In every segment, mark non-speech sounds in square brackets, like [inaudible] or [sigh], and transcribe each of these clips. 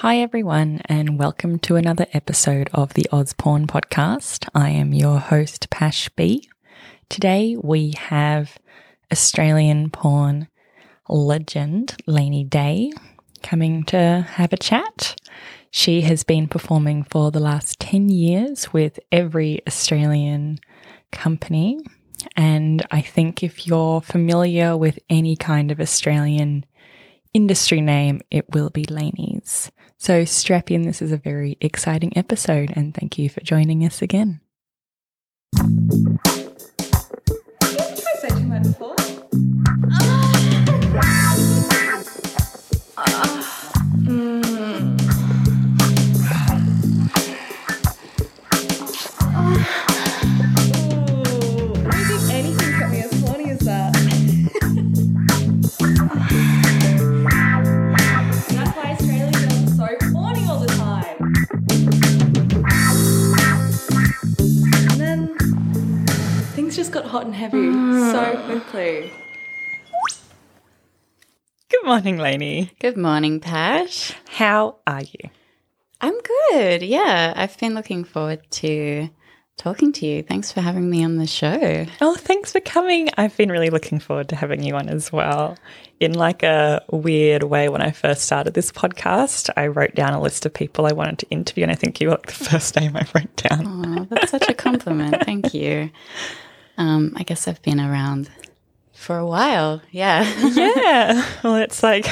Hi, everyone, and welcome to another episode of the Oz Porn Podcast. I am your host, Pash B. Today we have Australian porn legend Laney Day coming to have a chat. She has been performing for the last 10 years with every Australian company. And I think if you're familiar with any kind of Australian industry name, it will be Laney's. So strap in. This is a very exciting episode, and thank you for joining us again. Things just got hot and heavy so ah. quickly. Good morning, Laney. Good morning, Pash. How are you? I'm good. Yeah, I've been looking forward to talking to you. Thanks for having me on the show. Oh, thanks for coming. I've been really looking forward to having you on as well. In like a weird way, when I first started this podcast, I wrote down a list of people I wanted to interview, and I think you were like the [laughs] first name I wrote down. Oh, that's such a compliment. Thank you. [laughs] Um, I guess I've been around for a while. Yeah. yeah. [laughs] Well, it's like,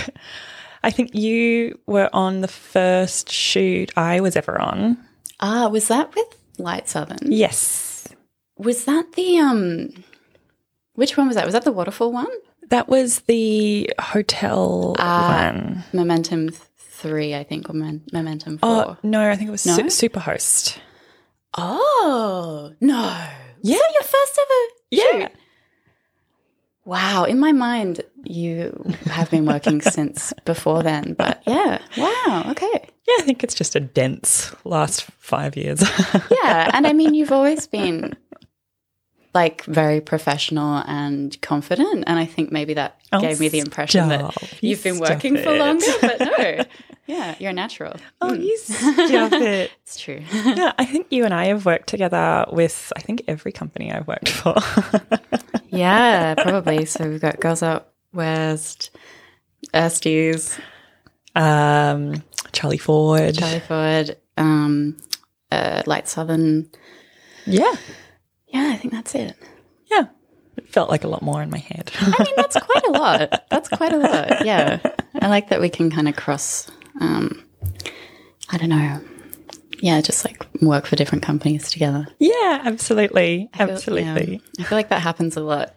I think you were on the first shoot I was ever on. ah, was that with Light Southern? Yes. Was that the um? Which one was that? Was that the waterfall one? That was the hotel Ah. one. Momentum three, I think, or men- Momentum four. Oh, no, I think it was No? Su- Superhost. Oh no! Yeah. Your first ever? Yeah. shoot? Wow. In my mind, you have been working [laughs] since before then, but yeah. Wow. Okay. Yeah, I think it's just a dense last five years. Yeah. And I mean, you've always been [laughs] like very professional and confident. And I think maybe that Oh, gave me the impression that stop. You you've been stop working for longer, but no. [laughs] Yeah. You're a natural. oh, Mm, you [laughs] stop it. It's true. Yeah, I think you and I have worked together with, I think, every company I've worked for. [laughs] yeah, probably. So we've got Girls Out West, Ersties, um, Charlie Ford. Charlie Ford, um, uh, Light Southern. Yeah. Yeah, I think that's it. Yeah. It felt like a lot more in my head. I mean, that's quite a lot. That's quite a lot. Yeah. I like that we can kind of cross, um, I don't know. Yeah, just like work for different companies together. yeah, absolutely. I feel- Absolutely. yeah. I feel like that happens a lot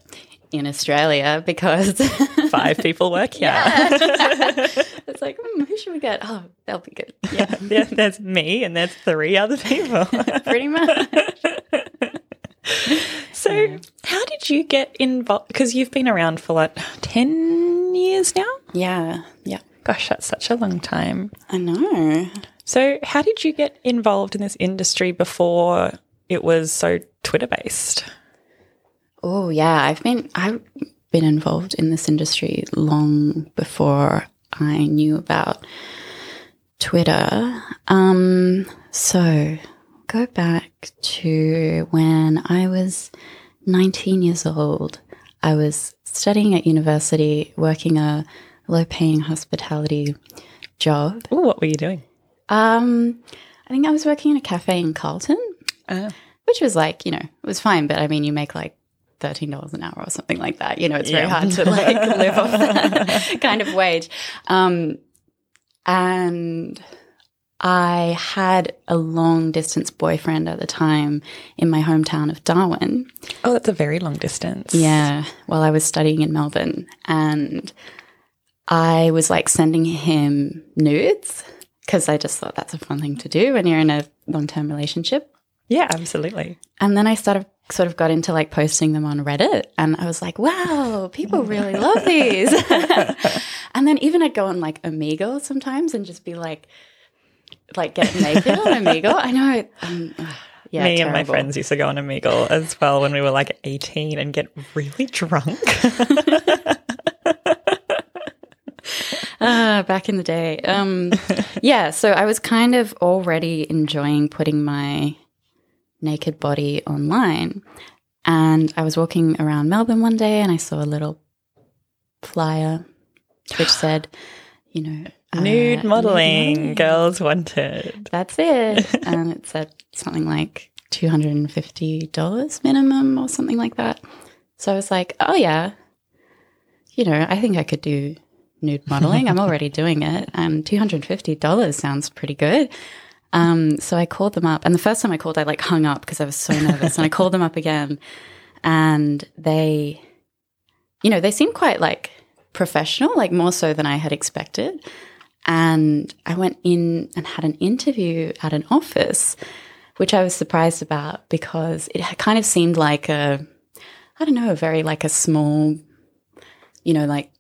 in Australia because [laughs] Five people work here. [laughs] it's like, hmm, who should we get? Oh, they'll be good. Yeah, Yeah, there's me and there's three other people. [laughs] pretty much. [laughs] so, how did you get involved? Because you've been around for like 10 years now? Yeah, yeah. Gosh, that's such a long time. I know. So, how did you get involved in this industry before it was so Twitter based? Oh yeah, I've been I've been involved in this industry long before I knew about Twitter. Um, so go back to when I was 19 years old. I was studying at university, working a low-paying hospitality job. Ooh, what were you doing? Um, I think I was working in a cafe in Carlton Oh. which was like you know it was fine but i mean you make like $13 an hour or something like that you know it's very hard to like live off that [laughs] [laughs] kind of wage um, and i had a long distance boyfriend at the time in my hometown of darwin Oh, that's a very long distance. yeah while i was studying in melbourne and i was like sending him nudes because i just thought that's a fun thing to do when you're in a long-term relationship Yeah, absolutely. and then I started sort of got into like posting them on Reddit and I was like, wow, people really love these. [laughs] and then even I'd go on like Omegle sometimes and just be like, like get naked on Omegle. I know. Um, yeah, Me and my friends used to go on Omegle as well when we were like 18 and get really drunk. [laughs] Ah, back in the day. Um, yeah, so I was kind of already enjoying putting my naked body online. And I was walking around Melbourne one day and I saw a little flyer which said, you know, uh, Nude modeling, modeling. girls wanted. That's it. and it said something like $250 minimum or something like that. So I was like, oh, yeah, you know, I think I could do nude modeling. I'm [laughs] already doing it. And $250 sounds pretty good. Um, so I called them up. And the first time I called, I like hung up because I was so nervous. and I called them up again. And they, you know, they seemed quite like professional, like more so than I had expected. And I went in and had an interview at an office, which I was surprised about because it kind of seemed like a, I don't know, a very like a small, you know, like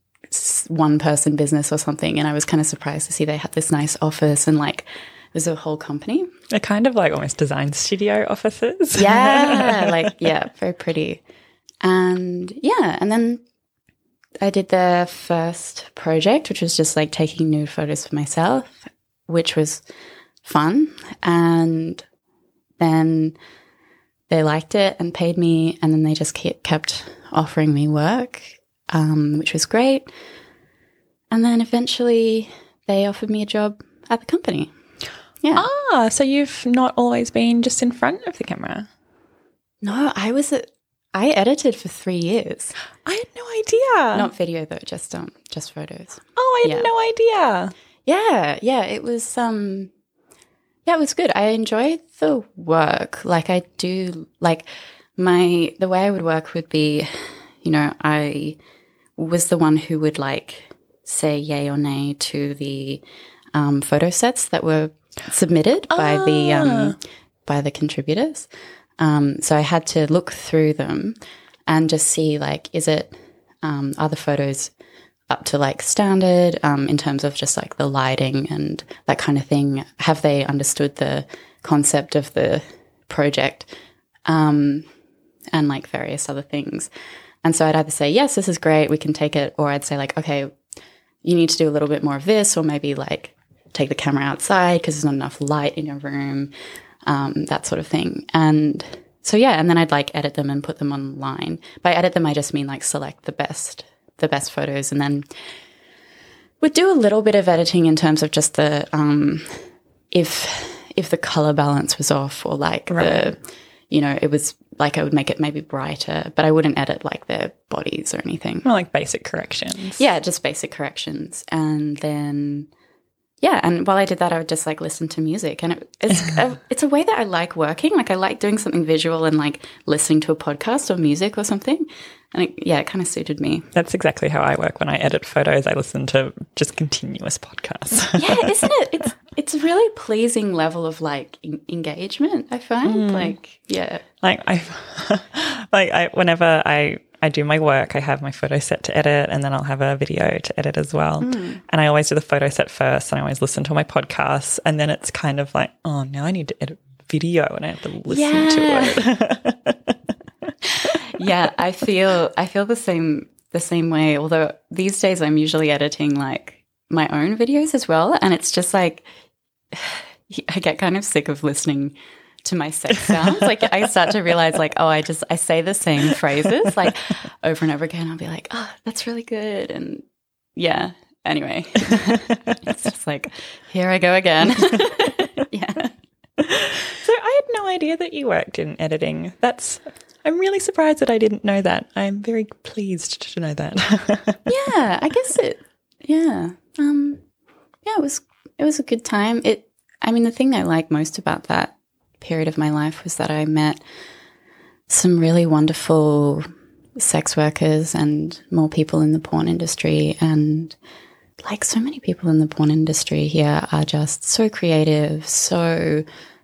one person business or something. And I was kind of surprised to see they had this nice office and like there's a whole company. They're kind of like almost design studio offices. Yeah, [laughs] like, yeah, very pretty. And yeah, and then I did the first project, which was just like taking nude photos for myself, which was fun. And then they liked it and paid me, and then they just kept offering me work, um, which was great. And then eventually they offered me a job at the company. Yeah. Ah, so you've not always been just in front of the camera. No, I was at, I edited for three years. I had no idea. Not video though, just um just photos. oh, I had yeah. no idea. Yeah, yeah, it was um yeah, it was good. I enjoyed the work. Like I do like my the way I would work would be, you know, I was the one who would like say yay or nay to the um, photo sets that were submitted by the um, by the contributors. Um, so I had to look through them and just see like, is it um, are the photos up to like standard um, in terms of just like the lighting and that kind of thing? Have they understood the concept of the project um, and like various other things? And so I'd either say, yes, this is great, we can take it, or I'd say, like, okay, you need to do a little bit more of this, or maybe like take the camera outside because there's not enough light in your room, um, that sort of thing. And so yeah, and then I'd like edit them and put them online. By edit them, I just mean like select the best, the best photos, and then would do a little bit of editing in terms of just the um, if if the color balance was off or like the you know it was like I would make it maybe brighter, but I wouldn't edit like their bodies or anything. More like basic corrections. Yeah, just basic corrections. And then, yeah, and while I did that, I would just like listen to music. And it, it's, a, [laughs] it's a way that I like working. Like I like doing something visual and like listening to a podcast or music or something. And it, yeah, it kind of suited me. That's exactly how I work. When I edit photos, I listen to just continuous podcasts. [laughs] Yeah, isn't it? It's [laughs] it's a really pleasing level of like en- engagement. I find mm. like yeah, like I, like I, whenever I I do my work, I have my photo set to edit, and then I'll have a video to edit as well. Hmm. And I always do the photo set first, and I always listen to my podcasts, and then it's kind of like, oh, now I need to edit video, and I have to listen to it. [laughs] [laughs] yeah. I feel I feel the same the same way. Although these days I'm usually editing like my own videos as well, and it's just like [sighs] I get kind of sick of listening to my sex sounds. like I start to realize like, oh, I just I say the same phrases like over and over again. I'll be like, oh, that's really good. And yeah. Anyway. [laughs] it's just like, here I go again. [laughs] yeah. So I had no idea that you worked in editing. That's I'm really surprised that I didn't know that. I'm very pleased to know that. [laughs] Yeah, I guess it yeah. Um yeah, it was it was a good time. It I mean the thing I like most about that period of my life was that I met some really wonderful sex workers and more people in the porn industry and like so many people in the porn industry here are just so creative, so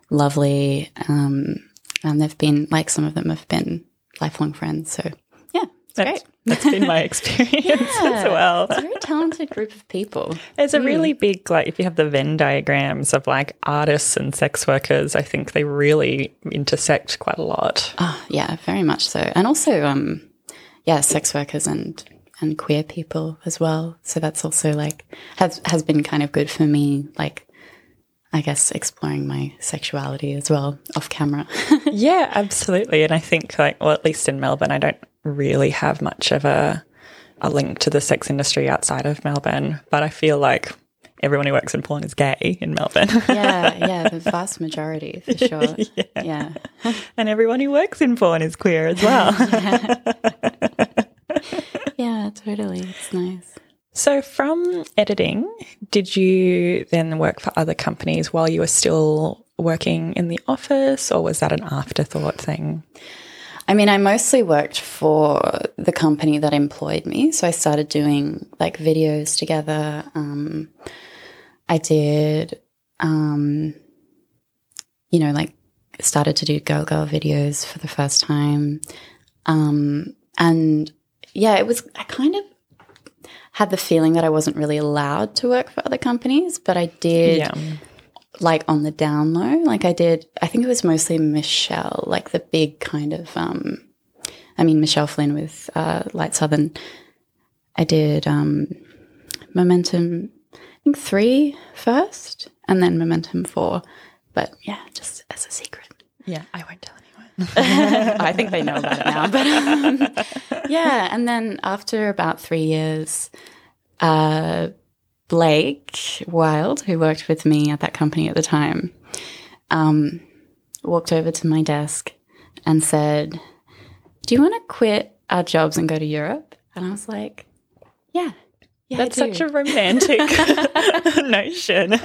lovely. Um, and they've been like some of them have been lifelong friends. So yeah, it's that's, great. That's been my [laughs] experience as well. It's a very talented group of people. It's a really big, like, if you have the Venn diagrams of like artists and sex workers, I think they really intersect quite a lot. Oh, yeah, very much so. And also, um, yeah, sex workers and and queer people as well. So that's also like has has been kind of good for me. Like I guess exploring my sexuality as well off camera. [laughs] yeah, absolutely. And I think like well, at least in Melbourne, I don't really have much of a a link to the sex industry outside of Melbourne, but I feel like everyone who works in porn is gay in Melbourne. yeah, yeah, [laughs] the vast majority for sure. [laughs] yeah. yeah. [laughs] And everyone who works in porn is queer as well. yeah. yeah, totally. It's nice. So, from editing, did you then work for other companies while you were still working in the office, or was that an afterthought thing? I mean, I mostly worked for the company that employed me. So I started doing like videos together. Um, I did, um, you know, like started to do girl girl videos for the first time. Um, and yeah, it was, I kind of had the feeling that I wasn't really allowed to work for other companies, but I did. Yeah. Like on the down low, like I did, I think it was mostly Michelle, like the big kind of, um, I mean, Michelle Flynn with uh, Light Southern. I did um, Momentum I think three first and then Momentum four. But yeah, just as a secret. Yeah, I won't tell anyone. [laughs] I think they know about it now. But um, [laughs] yeah, and then after about three years, uh, Blake Wild, who worked with me at that company at the time, um, walked over to my desk and said, Do you want to quit our jobs and go to Europe? And I was like, Yeah, yeah, That's such a romantic [laughs] notion.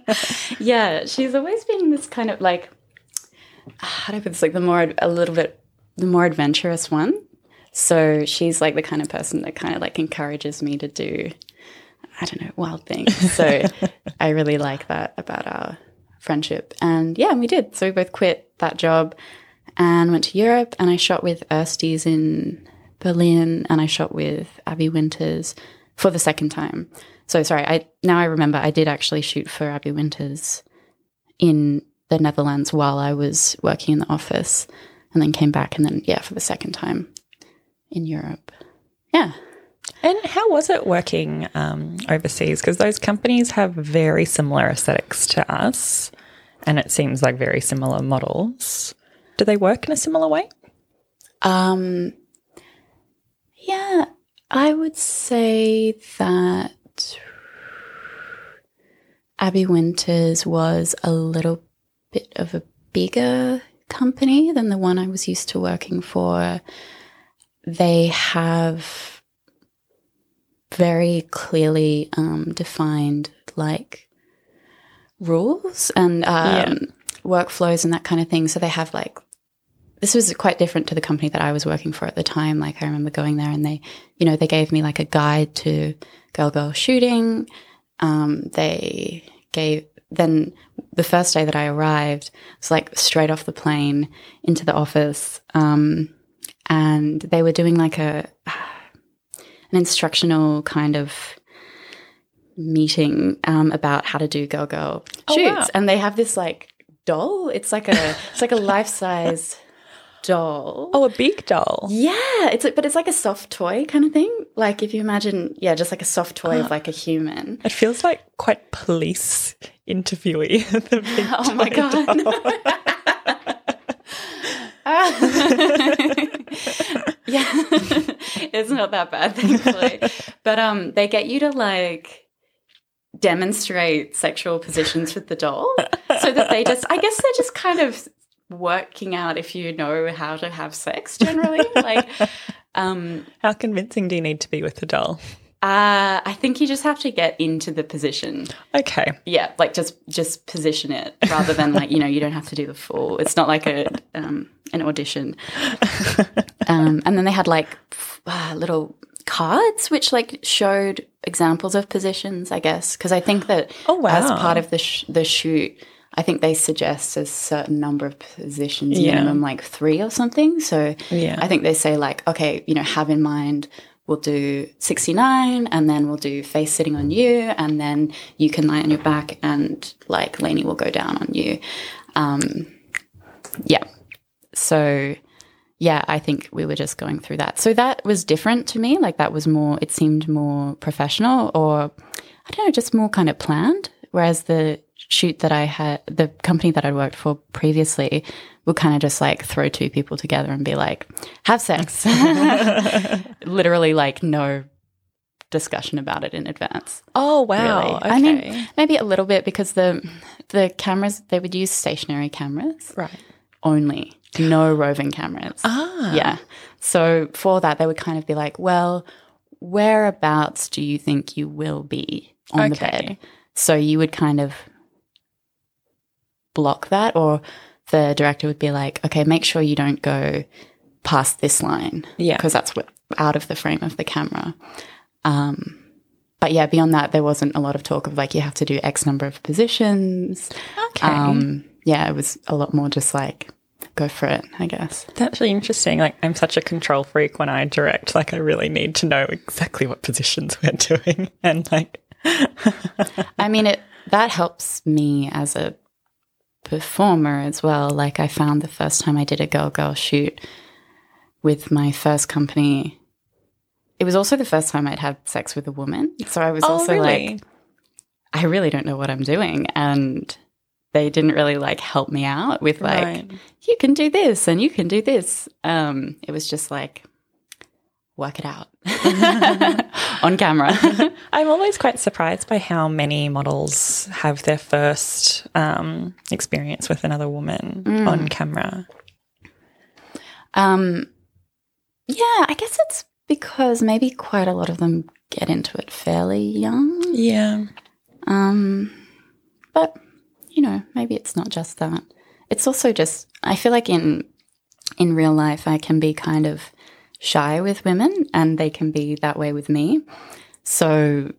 [laughs] yeah, she's always been this kind of like, how do I put this? Like the more, a little bit, the more adventurous one. So she's like the kind of person that kind of like encourages me to do, I don't know, wild things. So [laughs] I really like that about our friendship. And yeah, we did. So we both quit that job and went to Europe. And I shot with Ersties in Berlin and I shot with Abby Winters for the second time. So sorry, I now I remember I did actually shoot for Abby Winters in the Netherlands while I was working in the office and then came back and then yeah, for the second time in Europe. Yeah. And how was it working um, overseas? Because those companies have very similar aesthetics to us, and it seems like very similar models. Do they work in a similar way? Um, yeah, I would say that Abby Winters was a little bit of a bigger company than the one I was used to working for. They have very clearly um, defined like rules and um, yeah. workflows and that kind of thing. So they have like this was quite different to the company that I was working for at the time. Like I remember going there and they, you know, they gave me like a guide to girl girl shooting. Um, they gave then the first day that I arrived was like straight off the plane into the office, um, and they were doing like a an instructional kind of meeting um, about how to do girl girl oh, shoots, wow. and they have this like doll. It's like a it's like a [laughs] life size doll. Oh, a big doll. Yeah, it's a, but it's like a soft toy kind of thing. Like if you imagine, yeah, just like a soft toy of like a human. It feels like quite police interviewee. [laughs] [laughs] oh my god. yeah, [laughs] it's not that bad, thankfully. [laughs] But um, they get you to like demonstrate sexual positions with the doll so that they just i guess they're just kind of working out if you know how to have sex generally. like, um, how convincing do you need to be with the doll? Uh, I think you just have to get into the position. Okay. Yeah, like just just position it rather than like you know you don't have to do the full. It's not like a um, an audition. [laughs] um, and then they had like uh, little cards which like showed examples of positions. I guess because I think that [gasps] oh, wow. as part of the sh- the shoot I think they suggest a certain number of positions, yeah. minimum like three or something. So yeah. I think they say like, okay, you know, have in mind we'll do 69 and then we'll do face sitting on you and then you can lie on your back and like Laney will go down on you. Um, yeah. So yeah, I think we were just going through that. So that was different to me. Like that was more, it seemed more professional or I don't know, just more kind of planned. Whereas the shoot that I had, the company that I'd worked for previously would kind of just like throw two people together and be like, have sex. [laughs] [laughs] Literally, like, no discussion about it in advance. Oh wow. Really. Okay. I mean, maybe a little bit because the the cameras they would use stationary cameras right. only, no roving cameras. Ah. Yeah. So for that, they would kind of be like, well, whereabouts do you think you will be on the bed? So you would kind of block that, or the director would be like, okay, make sure you don't go past this line. Yeah. Because that's what, out of the frame of the camera. Um, but yeah, beyond that, there wasn't a lot of talk of like, you have to do X number of positions. Okay. Um, yeah, it was a lot more just like, go for it, I guess. That's really interesting. Like, I'm such a control freak when I direct. Like, I really need to know exactly what positions we're [laughs] doing. And, like, I mean, it that helps me as a performer as well. Like, I found the first time I did a girl girl shoot with my first company, it was also the first time I'd had sex with a woman. So I was oh, also like, I really don't know what I'm doing. And they didn't really like help me out with like, Right. you can do this and you can do this. Um, it was just like, work it out [laughs] on camera. [laughs] I'm always quite surprised by how many models have their first um, experience with another woman on camera. Um, yeah, I guess it's because maybe quite a lot of them get into it fairly young. Yeah. Um, but you know, maybe it's not just that. It's also just I feel like in in real life I can be kind of shy with women, and they can be that way with me. So,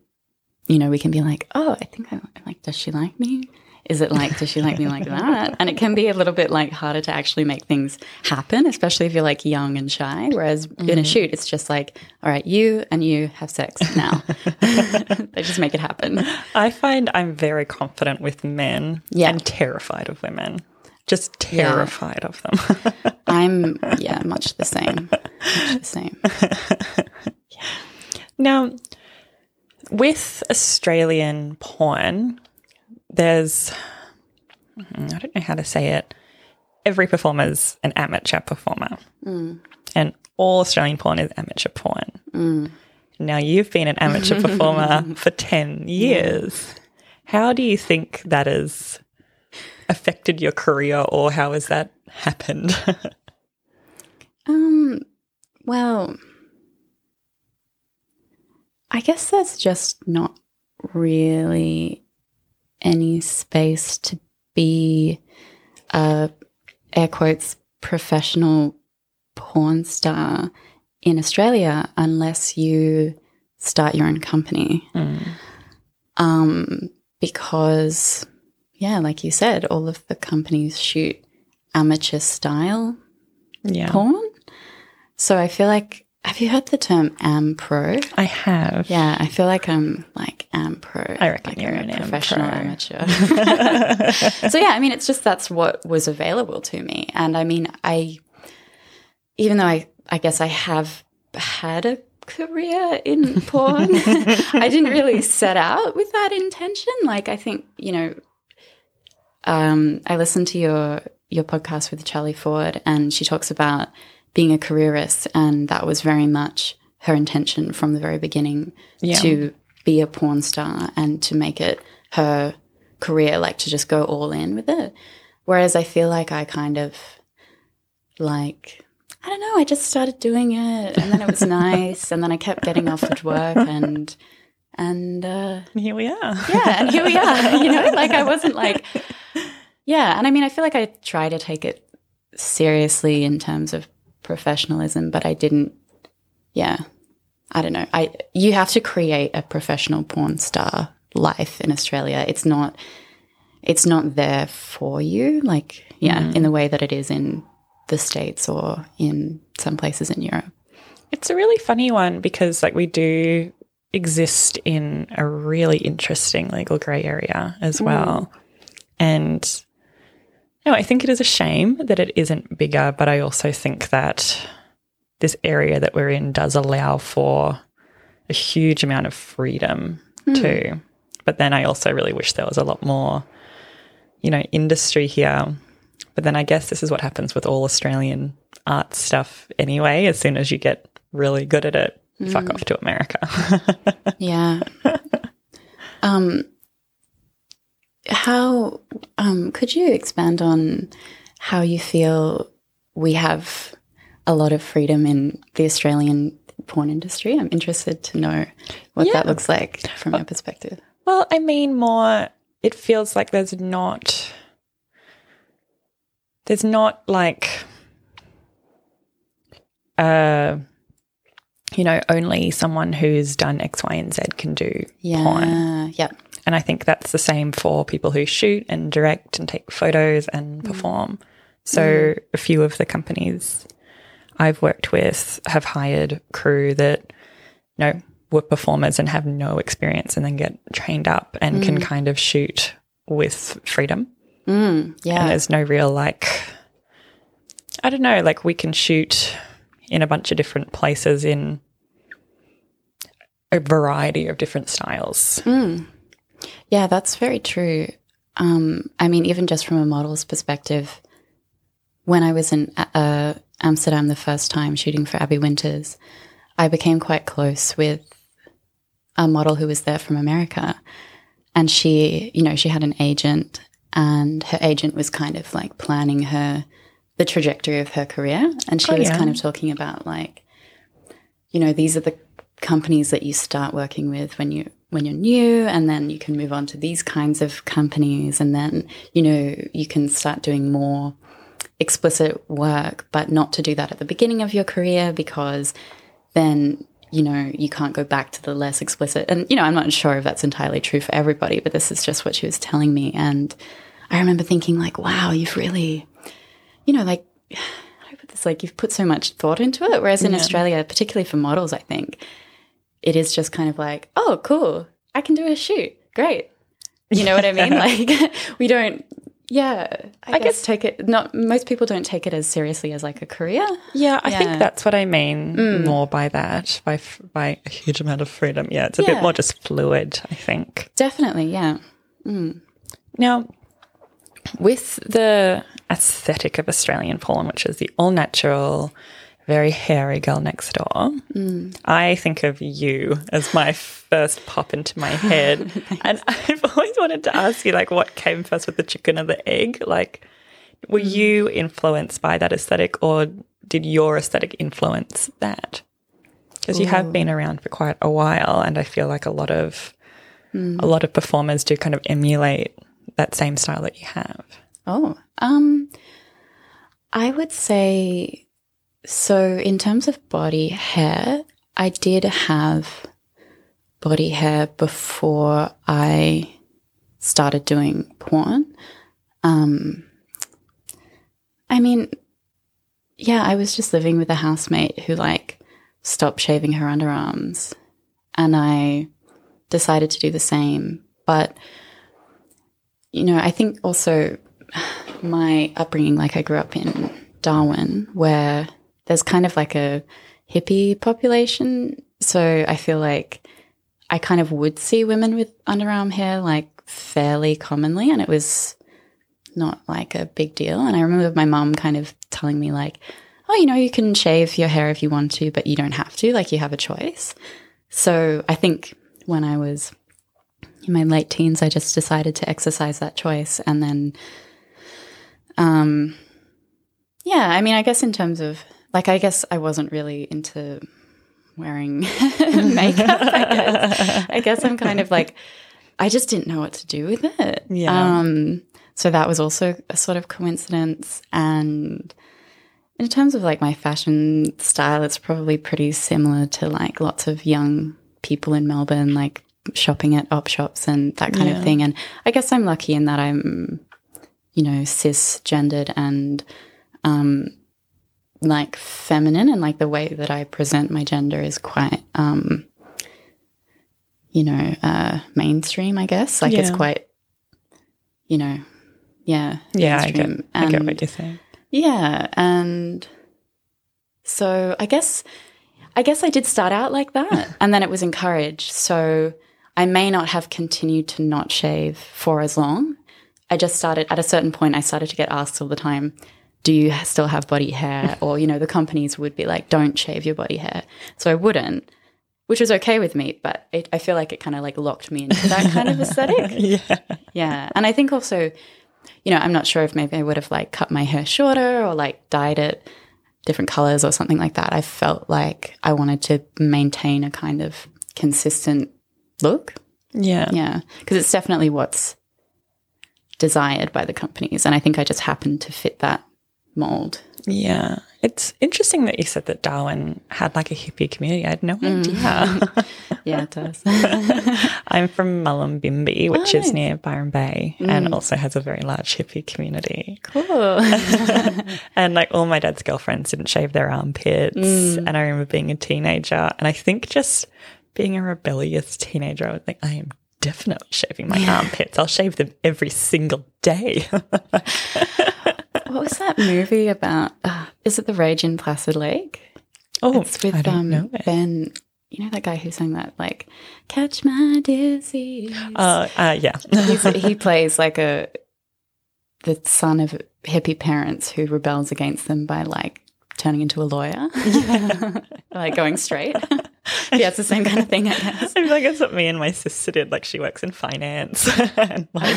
you know, we can be like, oh, I think I like. Does she like me? Is it like, does she like me like that? And it can be a little bit like harder to actually make things happen, especially if you're like young and shy. Whereas in a mm. shoot, it's just like, all right, you and you have sex now. [laughs] they just make it happen. I find I'm very confident with men Yeah. and terrified of women. Just terrified of them. [laughs] I'm, yeah, much the same. Much the same. [laughs] Now, with Australian porn, there's, mm, I don't know how to say it, every performer's an amateur performer. And all Australian porn is amateur porn. Now, you've been an amateur [laughs] performer for 10 years. How do you think that has affected your career, or how has that happened? [laughs] Um, well, I guess that's just not really any space to be a air quotes professional porn star in Australia unless you start your own company. Um, because yeah, like you said, all of the companies shoot amateur style yeah. porn. So I feel like, have you heard the term am pro? I have. Yeah, I feel like I'm like am pro. I reckon like you're I'm an a am professional pro. amateur. [laughs] so yeah, I mean, it's just that's what was available to me, and I mean, I even though I I guess I have had a career in [laughs] porn, I didn't really set out with that intention. Like I think you know, um, I listened to your your podcast with Charlie Ford, and she talks about being a careerist, and that was very much her intention from the very beginning Yeah. to be a porn star and to make it her career, like to just go all in with it. Whereas I feel like I kind of like I don't know, I just started doing it and then it was [laughs] nice and then I kept getting offered work and and uh Here we are. yeah, and here we are. You know, like I wasn't like, [laughs] yeah. And I mean, I feel like I try to take it seriously in terms of professionalism, but I didn't. Yeah, I don't know. I you have to create a professional porn star life in Australia. It's not. It's not there for you, like yeah, mm. in the way that it is in the states or in some places in Europe. It's a really funny one because, like, we do exist in a really interesting legal grey area as mm. well. And No, I think it is a shame that it isn't bigger, but I also think that this area that we're in does allow for a huge amount of freedom too. But then I also really wish there was a lot more, you know, industry here. But then I guess this is what happens with all Australian art stuff anyway. As soon as you get really good at it, fuck off to America. [laughs] Yeah. um, how um, could you expand on how you feel we have a lot of freedom in the Australian porn industry? I'm interested to know what Yeah. that looks like from your perspective. Well, I mean, more, it feels like there's not, there's not like, uh, you know, only someone who's done X, Y, and Z can do porn. Yeah, yeah, And I think that's the same for people who shoot and direct and take photos and mm. perform. So mm. a few of the companies I've worked with have hired crew that, you know, were performers and have no experience and then get trained up and can mm. kind of shoot with freedom. And yeah, there's no real like, I don't know, like we can shoot in a bunch of different places in a variety of different styles. Yeah. That's very true. Um, I mean, even just from a model's perspective, when I was in uh, Amsterdam the first time shooting for Abby Winters, I became quite close with a model who was there from America. And she, you know, she had an agent, and her agent was kind of like planning her, the trajectory of her career. And she Oh, was yeah. kind of talking about like, you know, these are the companies that you start working with when you when you're new and then you can move on to these kinds of companies and then you know you can start doing more explicit work but not to do that at the beginning of your career because then you know you can't go back to the less explicit. And you know i'm not sure if that's entirely true for everybody but this is just what she was telling me. And i remember thinking like wow you've really you know like [sighs] I put this? Like you've put so much thought into it. Whereas in australia particularly for models i think it is just kind of like oh cool i can do a shoot great you know what i mean [laughs] like [laughs] we don't yeah i, guess, guess- take it not most people don't take it as seriously as like a career Yeah, I Yeah. think that's what I mean mm. more by that, by by a huge amount of freedom. Yeah, it's a Yeah. bit more just fluid, I think. definitely yeah mm. Now, with the aesthetic of Australian porn, which is the all natural, very hairy girl next door, mm. I think of you as my first pop into my head. [laughs] and I've always wanted to ask you, like, what came first with the chicken or the egg? Like, were mm. you influenced by that aesthetic or did your aesthetic influence that? Because you have been around for quite a while, and I feel like a lot of mm. a lot of performers do kind of emulate that same style that you have. Oh, um, I would say so. In terms of body hair, I did have body hair before I started doing porn. Um, I mean, yeah, I was just living with a housemate who like stopped shaving her underarms, and I decided to do the same. But you know, I think also [sighs] my upbringing, like I grew up in Darwin, where there's kind of like a hippie population. So I feel like I kind of would see women with underarm hair like fairly commonly, and it was not like a big deal. And I remember my mum kind of telling me, like, oh, you know, you can shave your hair if you want to, but you don't have to, like, you have a choice. So I think when I was in my late teens, I just decided to exercise that choice. And then, um, yeah, I mean, I guess in terms of, like, I guess I wasn't really into wearing [laughs] makeup. I guess. I guess I'm kind of like, I just didn't know what to do with it. Yeah. Um, so that was also a sort of coincidence. And in terms of like my fashion style, it's probably pretty similar to like lots of young people in Melbourne, like shopping at op shops and that kind Yeah. of thing. And I guess I'm lucky in that I'm, you know, cisgendered and um, like feminine, and like the way that I present my gender is quite, um, you know, uh, mainstream. I guess like it's quite, you know, yeah, Yeah, I get, mainstream. I get what you're saying. Yeah, and so I guess I guess I did start out like that, [laughs] and then it was encouraged. So I may not have continued to not shave for as long. I just started at a certain point. I started to get asked all the time, "Do you still have body hair?" [laughs] Or you know, the companies would be like, "Don't shave your body hair," so I wouldn't. Which was okay with me, but it, I feel like it kind of like locked me into that kind of aesthetic. [laughs] Yeah. Yeah. And I think also, you know, I'm not sure if maybe I would have like cut my hair shorter or like dyed it different colors or something like that. I felt like I wanted to maintain a kind of consistent look. Yeah. Yeah. Because it's definitely what's desired by the companies. And I think I just happened to fit that mold. Yeah. It's interesting that you said that Darwin had like a hippie community. I had no Mm. idea. [laughs] Yeah, it does. [laughs] I'm from Mullumbimby, which is nice. near Byron Bay, and also has a very large hippie community. cool. [laughs] And like all my dad's girlfriends didn't shave their armpits. And I remember being a teenager, and I think just being a rebellious teenager, I was like, I am definitely shaving my armpits. I'll shave them every single day. What was that movie about? Uh, is it The Rage in Placid Lake? oh, It's with um. Ben. You know that guy who sang that, like, "Catch my disease." Uh, uh, yeah. [laughs] He plays like a the son of hippie parents who rebels against them by like turning into a lawyer, [laughs] like going straight. [laughs] yeah, it's the same kind of thing, I guess. I feel like that's what me and my sister did. Like she works in finance, and like,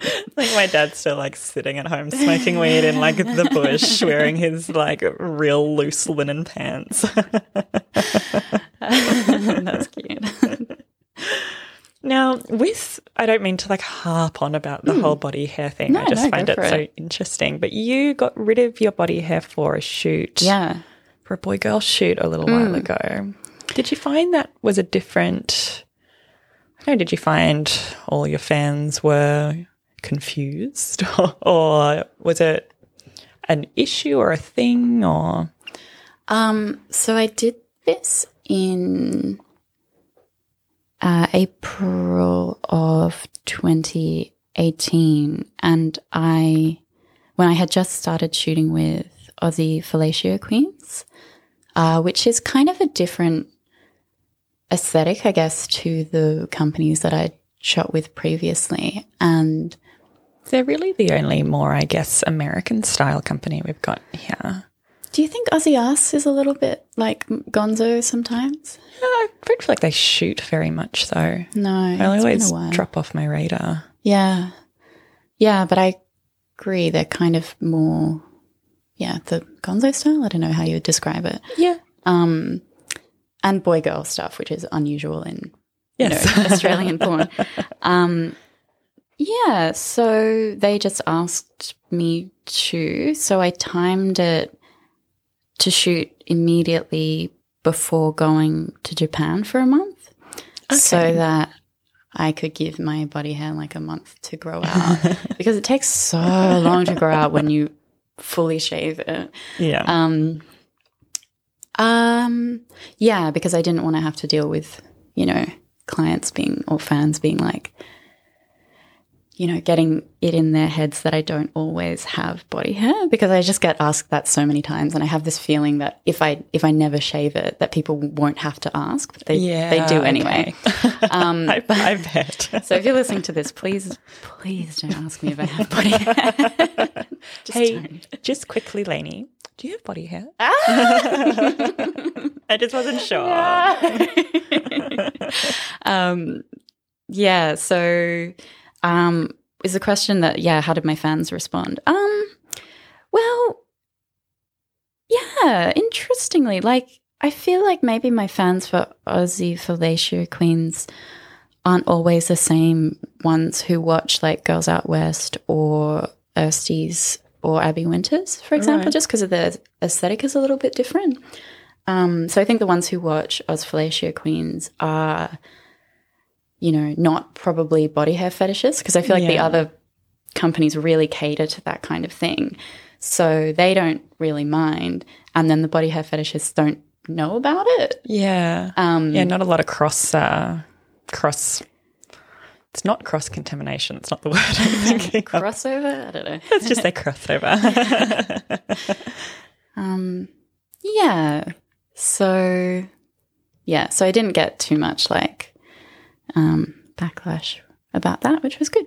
[laughs] like my dad's still like sitting at home smoking weed in like the bush, [laughs] wearing his like real loose linen pants. [laughs] That's cute. now, with I don't mean to like harp on about the whole body hair thing. I Hmm. Just no, find go it so interesting. But you got rid of your body hair for a shoot. Yeah. for a boy girl shoot a little while ago. Did you find that was a different? I don't know, did you find all your fans were confused, [laughs] or was it an issue or a thing, or? Um, so I did this in uh, April of 2018, and I, when I had just started shooting with Aussie Fellatio Queens, uh, which is kind of a different aesthetic, I guess, to the companies that I shot with previously, and they're really the only more, I guess, American style company we've got here. do you think Aussie Ass is a little bit like Gonzo sometimes? I don't feel like they shoot very much, though. No, I it's been a always drop off my radar. Yeah. Yeah, but I agree. They're kind of more, yeah, the gonzo style. I don't know how you would describe it. Yeah. Um, and boy girl stuff, which is unusual in you know, Australian [laughs] porn. Um, yeah, so they just asked me to. So I timed it to shoot immediately before going to Japan for a month so that I could give my body hair like a month to grow [laughs] out because it takes so long to grow out when you fully shave it. Yeah. Um, um, yeah, because I didn't want to have to deal with, you know, clients being or fans being like, you know, getting it in their heads that I don't always have body hair because I just get asked that so many times, and I have this feeling that if I if I never shave it, that people won't have to ask, but they yeah. they do anyway. [laughs] Um, I, I bet. [laughs] so if you're listening to this, please please don't ask me if I have body hair. [laughs] Just hey, don't. just quickly, Laney, do you have body hair? Ah! I just wasn't sure. um, yeah. So, um, is the question that yeah? How did my fans respond? Um, well, yeah. Interestingly, like I feel like maybe my fans for Aussie Fellatio Queens aren't always the same ones who watch like Girls Out West or Ersties or Abby Winters, for example, Right. just because of the aesthetic is a little bit different. Um, so I think the ones who watch Oz Fellatio Queens are, you know, not probably body hair fetishists because I feel like the other companies really cater to that kind of thing. So they don't really mind. And then the body hair fetishists don't know about it. Yeah. Um, yeah, not a lot of cross uh cross It's not cross contamination. It's not the [laughs] word I'm [laughs] thinking. Crossover? I don't know. Let's just say crossover. [laughs] Um, yeah. So, yeah. So I didn't get too much like um, backlash about that, which was good.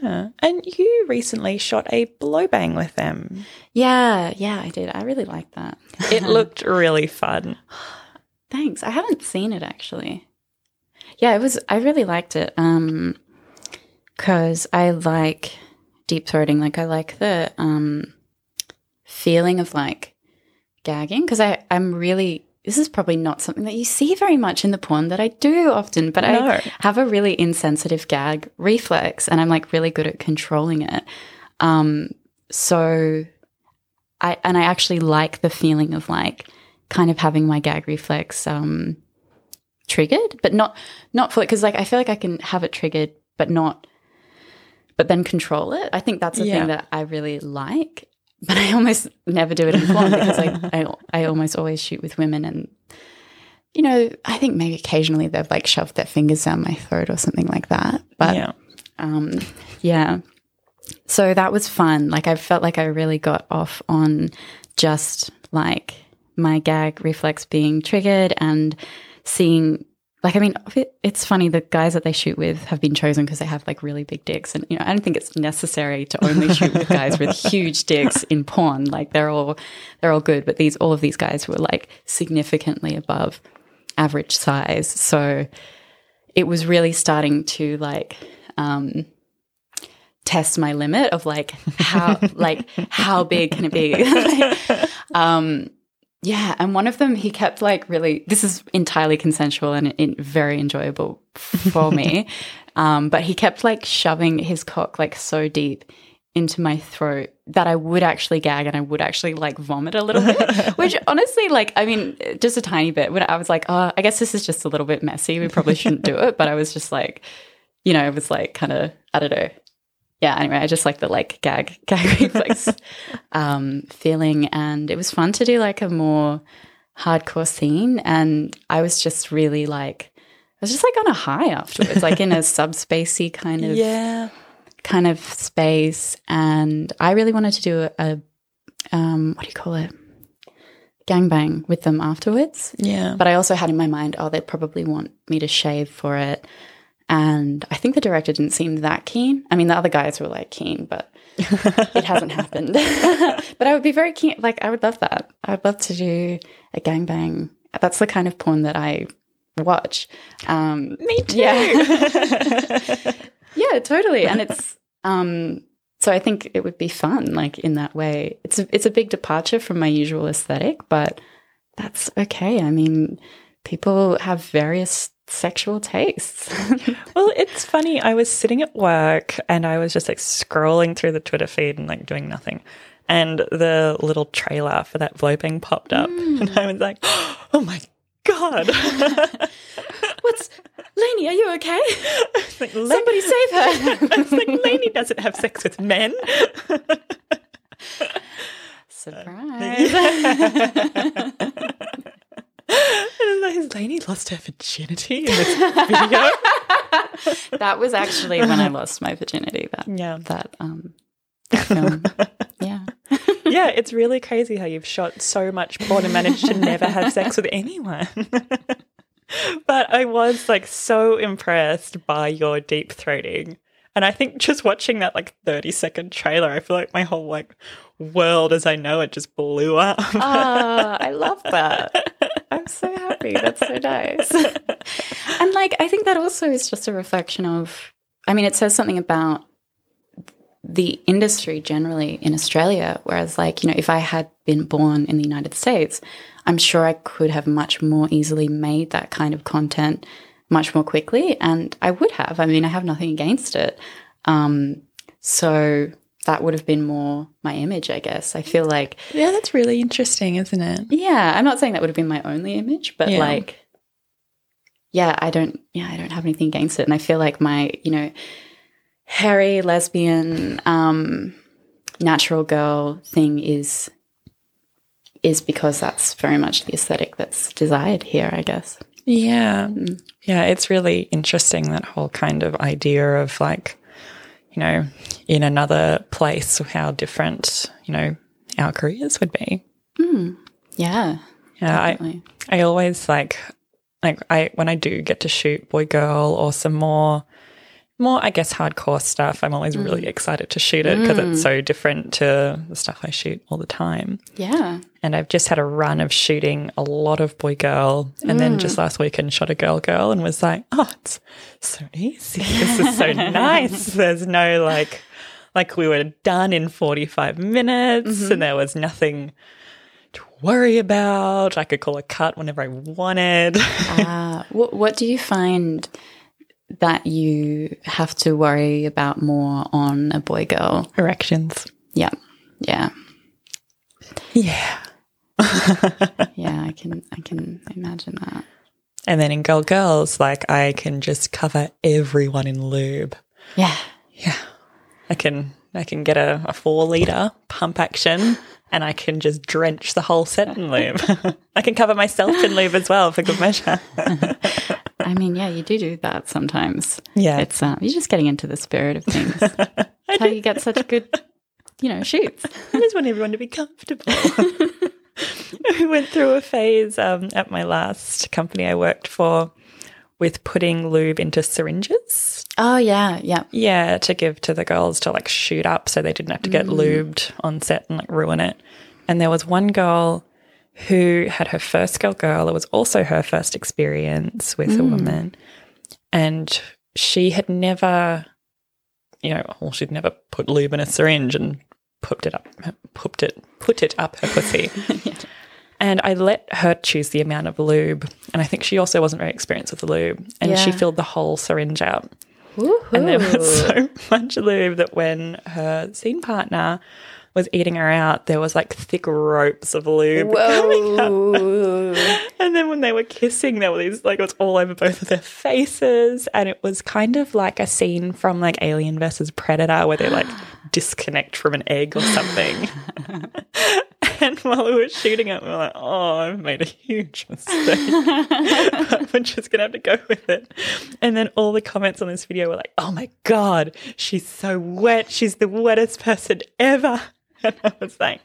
yeah. And you recently shot a blow bang with them. Yeah, yeah, I did. I really liked that. It [laughs] looked really fun. Thanks. I haven't seen it actually. Yeah, it was. I really liked it. Um, because I like deep throating. Like I like the um feeling of like gagging. Because I I'm really. This is probably not something that you see very much in the porn that I do often, but No. I have a really insensitive gag reflex, and I'm like really good at controlling it. Um, so I and I actually like the feeling of like kind of having my gag reflex um triggered, but not not fully because like I feel like I can have it triggered, but not but then control it. I think that's the Yeah. thing that I really like. But I almost never do it in porn because like I I almost always shoot with women and you know, I think maybe occasionally they've like shoved their fingers down my throat or something like that. But yeah. um, yeah. So that was fun. Like I felt like I really got off on just like my gag reflex being triggered and seeing like I mean it's funny the guys that they shoot with have been chosen because they have like really big dicks. And you know I don't think it's necessary to only shoot with guys with [laughs] huge dicks in porn. Like they're all they're all good. But these all of these guys were like significantly above average size. So it was really starting to like um test my limit of like how like how big can it be? [laughs] Like, um yeah and one of them he kept like really this is entirely consensual and in, very enjoyable for me [laughs] um but he kept like shoving his cock like so deep into my throat that I would actually gag and I would actually like vomit a little bit, [laughs] which honestly, like, I mean, just a tiny bit. When I was like, oh, I guess this is just a little bit messy. We probably shouldn't do it. But I was just like, you know, it was like kind of, I don't know. Yeah, anyway, I just like the like gag, [laughs] gag reflex [laughs] um, feeling. And it was fun to do like a more hardcore scene. And I was just really like, I was just like on a high afterwards, like in a [laughs] subspacey kind of Yeah. kind of space and I really wanted to do a, a um what do you call it gangbang with them afterwards Yeah. but I also had in my mind oh they'd probably want me to shave for it and I think the director didn't seem that keen I mean the other guys were like keen but [laughs] it hasn't happened [laughs] but I would be very keen like I would love that I would love to do a gangbang that's the kind of porn that I watch um Me too. yeah. [laughs] yeah, totally. And it's um so I think it would be fun like in that way. It's a, it's a big departure from my usual aesthetic, but that's okay. I mean, people have various sexual tastes. [laughs] Well, it's funny. I was sitting at work and I was just like scrolling through the Twitter feed and like doing nothing. And the little trailer for that Vloping popped up. Hmm. And I was like, [gasps] oh my God. [laughs] What's Laney, are you okay? [laughs] like, Somebody save her. I was like, Laney doesn't have sex with men. Surprise. Like, has Laney lost her virginity in this video? [laughs] that was actually when I lost my virginity. That Yeah. that um that film. [laughs] yeah. yeah, it's really crazy how you've shot so much porn and managed to never have sex with anyone. [laughs] but I was like so impressed by your deep throating. And I think just watching that like 30 second trailer, I feel like my whole like world as I know it just blew up. Ah, I love that. I'm so happy. That's so nice. [laughs] and like, I think that also is just a reflection of, I mean, it says something about the industry generally in Australia. Whereas, like, you know, if I had been born in the United States, I'm sure I could have much more easily made that kind of content much more quickly. And I would have. I mean, I have nothing against it. Um, so that would have been more my image, I guess. I feel like yeah, that's really interesting, isn't it? yeah, I'm not saying that would have been my only image, but Yeah. like, yeah, I don't, yeah, I don't have anything against it, and I feel like my, you know, hairy lesbian, um, natural girl thing is is because that's very much the aesthetic that's desired here, I guess. Yeah. Yeah, it's really interesting that whole kind of idea of like, you know, in another place, how different, you know, our careers would be. Hmm. Yeah. Yeah, I. I always like, like I when I do get to shoot boy girl or some more, more I guess hardcore stuff. I'm always really mm. excited to shoot it because it's so mm. different to the stuff I shoot all the time. Yeah. And I've just had a run of shooting a lot of boy girl. And then just mm. last weekend shot a girl girl and was like, oh, it's so easy. [laughs] This is so [laughs] nice. There's no like, like we were done in 45 minutes and mm-hmm. there was nothing to worry about. I could call a cut whenever I wanted. Uh, [laughs] what, what do you find that you have to worry about more on a boy girl? Erections. Yeah. Yeah. Yeah. [laughs] Yeah. I can, I can imagine that. And then in girl girls, like I can just cover everyone in lube. Yeah. Yeah. I can I can get a, a four liter pump action and I can just drench the whole set in lube. [laughs] I can cover myself in lube as well for good measure. [laughs] I mean, yeah, you do do that sometimes. Yeah. It's, um, you're just getting into the spirit of things. [laughs] That's how you get such good, you know, shoots. I just want everyone to be comfortable. we went through a phase um, at my last company I worked for with putting lube into syringes. Oh, yeah. Yeah. Yeah, to give to the girls to like shoot up so they didn't have to get mm. lubed on set and like ruin it. And there was one girl who had her first girl girl. It was also her first experience with a mm. woman. And she had never, you know, well, she'd never put lube in a syringe and put it up, put it, put it up her pussy. [laughs] And I let her choose the amount of lube. And I think she also wasn't very experienced with the lube. And she filled the whole syringe out. And there was [laughs] so much lube that when her scene partner was eating her out, there was like thick ropes of lube coming up. [laughs] And then when they were kissing, there were these like it was all over both of their faces, and it was kind of like a scene from like Alien versus Predator where they like [gasps] disconnect from an egg or something. [laughs] and while we were shooting it, we were like, "Oh, I've made a huge mistake. but [laughs] we're just gonna have to go with it." And then all the comments on this video were like, "Oh my god, she's so wet. She's the wettest person ever." And I was like,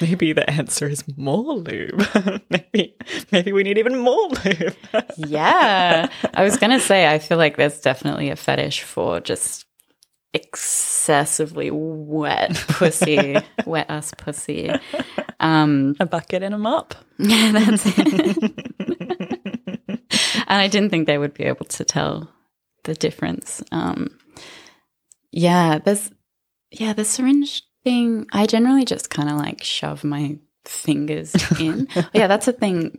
maybe the answer is more lube. [laughs] maybe, maybe we need even more lube. [laughs] yeah. I was going to say, I feel like there's definitely a fetish for just excessively wet [laughs] pussy, wet ass pussy. Um, a bucket and a mop. yeah, that's it. and I didn't think they would be able to tell the difference. Um, yeah, there's, yeah, the syringe thing. I generally just kind of like shove my fingers [laughs] in. yeah, that's a thing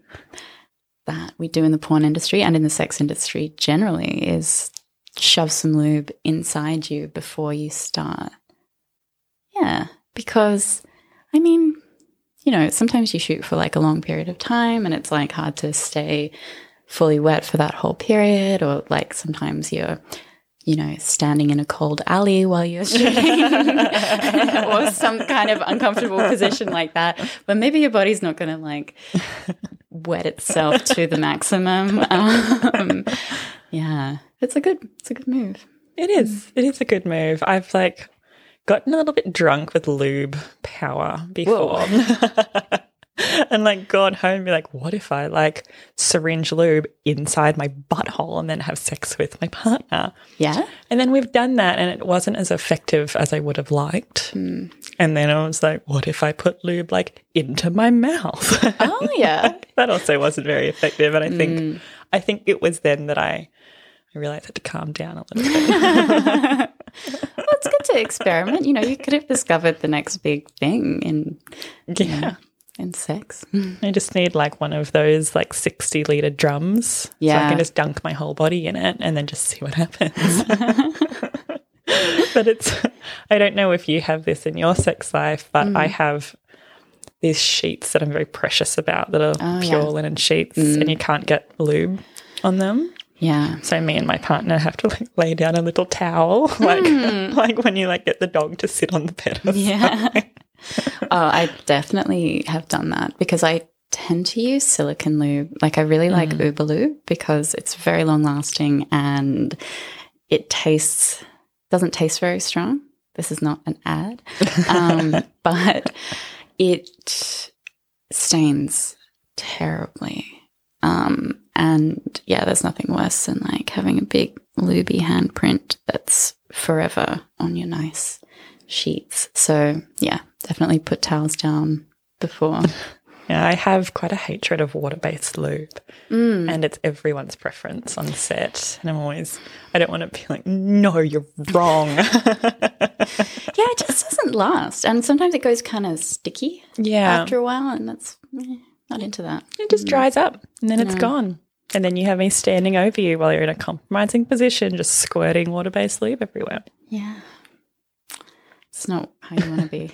that we do in the porn industry and in the sex industry generally is shove some lube inside you before you start. Yeah, because I mean, you know, sometimes you shoot for like a long period of time and it's like hard to stay fully wet for that whole period, or like sometimes you're, you know, standing in a cold alley while you're shooting, [laughs] or some kind of uncomfortable position like that. But maybe your body's not going to like wet itself to the maximum. Um, yeah, it's a good, it's a good move. It is. It is a good move. I've like gotten a little bit drunk with lube power before. [laughs] [laughs] and like gone home and be like, what if I like syringe lube inside my butthole and then have sex with my partner? Yeah. And then we've done that and it wasn't as effective as I would have liked. Hmm. And then I was like, what if I put lube like into my mouth? [laughs] Oh yeah. that also wasn't very effective. And I think hmm. I think it was then that I I realized I had to calm down a little bit. [laughs] well, it's good to experiment. You know, you could have discovered the next big thing in yeah. In sex. I just need like one of those like 60 liter drums. So I can just dunk my whole body in it and then just see what happens. [laughs] but it's, I don't know if you have this in your sex life, but I mm. have these sheets that I'm very precious about that are Oh, pure yeah. linen sheets and mm. you can't get lube on them. Yeah. So me and my partner have to like lay down a little towel, [laughs] like mm. like when you like get the dog to sit on the bed. Yeah. Oh, I definitely have done that because I tend to use silicon lube. Like I really like Uberlube because it's very long lasting and it tastes doesn't taste very strong. This is not an ad, um, [laughs] but it stains terribly. Um, and yeah, there's nothing worse than like having a big lubey handprint that's forever on your nice sheets. So yeah, definitely put towels down before. [laughs] Yeah, I have quite a hatred of water based lube, and it's everyone's preference on set. And I'm always, I don't want to be like, no, you're wrong. [laughs] yeah, it just doesn't last. And sometimes it goes kind of sticky yeah, after a while, and that's eh, not into that. it just dries up and then it's gone. And then you have me standing over you while you're in a compromising position, just squirting water based lube everywhere. Yeah. It's not how you want to be. [laughs]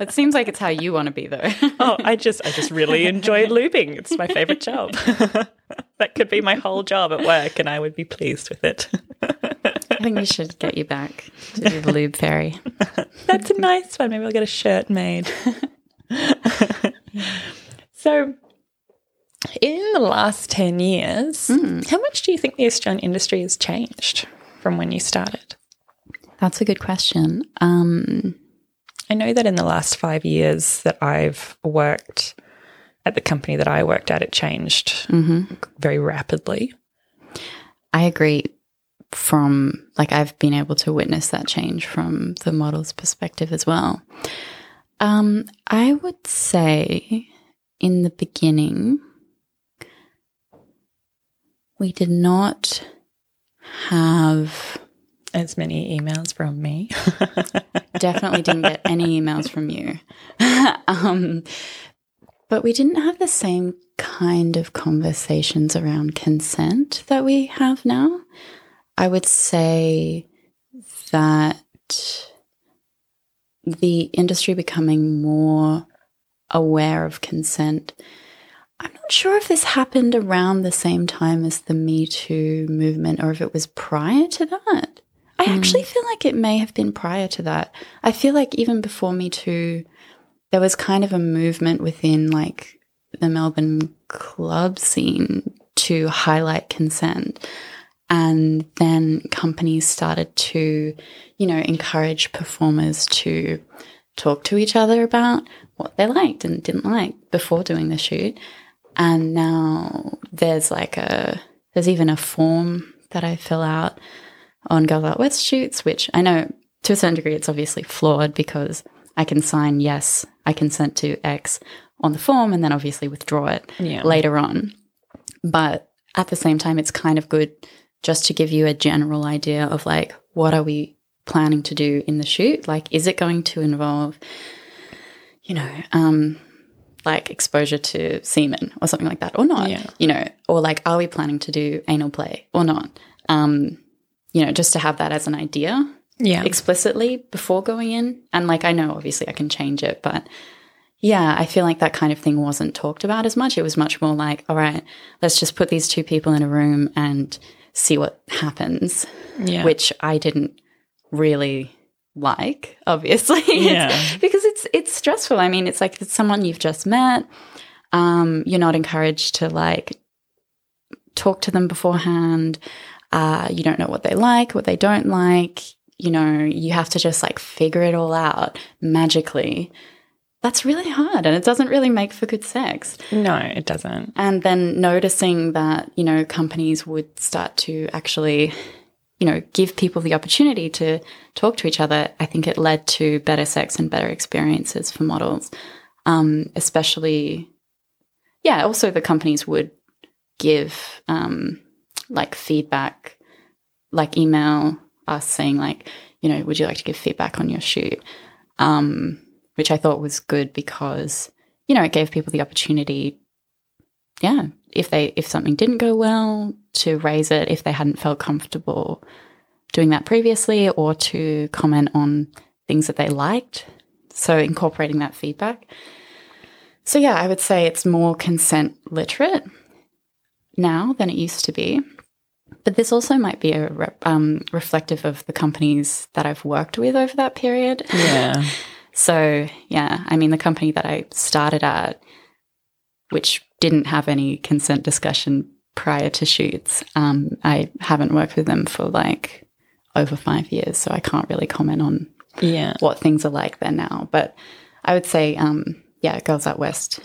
it seems like it's how you want to be, though. Oh, I just, I just really enjoy lubing. It's my favorite job. [laughs] that could be my whole job at work, and I would be pleased with it. I think we should get you back to do the lube fairy. [laughs] That's a nice one. Maybe I'll get a shirt made. so, in the last 10 years, hmm. how much do you think the Australian industry has changed from when you started? That's a good question. Um, I know that in the last five years that I've worked at the company that I worked at, it changed very rapidly. I agree. From like, I've been able to witness that change from the model's perspective as well. Um, I would say in the beginning, we did not have As many emails from me. [laughs] definitely didn't get any emails from you. [laughs] um, but we didn't have the same kind of conversations around consent that we have now. I would say that the industry becoming more aware of consent. I'm not sure if this happened around the same time as the Me Too movement or if it was prior to that. I actually mm. feel like it may have been prior to that. I feel like even before Me Too, there was kind of a movement within like the Melbourne club scene to highlight consent. And then companies started to, you know, encourage performers to talk to each other about what they liked and didn't like before doing the shoot. And now there's like a, there's even a form that I fill out on Girls Out West shoots, which I know to a certain degree it's obviously flawed because I can sign yes, I consent to X on the form and then obviously withdraw it Yeah. later on. But at the same time, it's kind of good just to give you a general idea of like, what are we planning to do in the shoot? Like, is it going to involve, you know, um, like exposure to semen or something like that or not? Yeah. You know, or like, are we planning to do anal play or not? Um, you know, just to have that as an idea Yeah. explicitly before going in. And like, I know obviously I can change it, but yeah, I feel like that kind of thing wasn't talked about as much. It was much more like, all right, let's just put these two people in a room and see what happens, Yeah. which I didn't really like, obviously. [laughs] Yeah. It's- because it's it's stressful. I mean, it's like it's someone you've just met. Um, you're not encouraged to like talk to them beforehand. Uh, you don't know what they like, what they don't like. You know, you have to just like figure it all out magically. That's really hard and it doesn't really make for good sex. no, it doesn't. And then noticing that, you know, companies would start to actually, you know, give people the opportunity to talk to each other, I think it led to better sex and better experiences for models. Um, especially, yeah, also the companies would give um, like feedback, like email us saying, like, you know, would you like to give feedback on your shoot? Um, which I thought was good because, you know, it gave people the opportunity yeah, if they if something didn't go well, to raise it if they hadn't felt comfortable doing that previously, or to comment on things that they liked. So incorporating that feedback. So yeah, I would say it's more consent literate now than it used to be. But this also might be a rep, um, reflective of the companies that I've worked with over that period. Yeah. [laughs] So, yeah, I mean, the company that I started at, which didn't have any consent discussion prior to shoots. Um, I haven't worked with them for like over five years, so I can't really comment on Yeah. what things are like there now. But I would say, um, yeah, Girls Out West,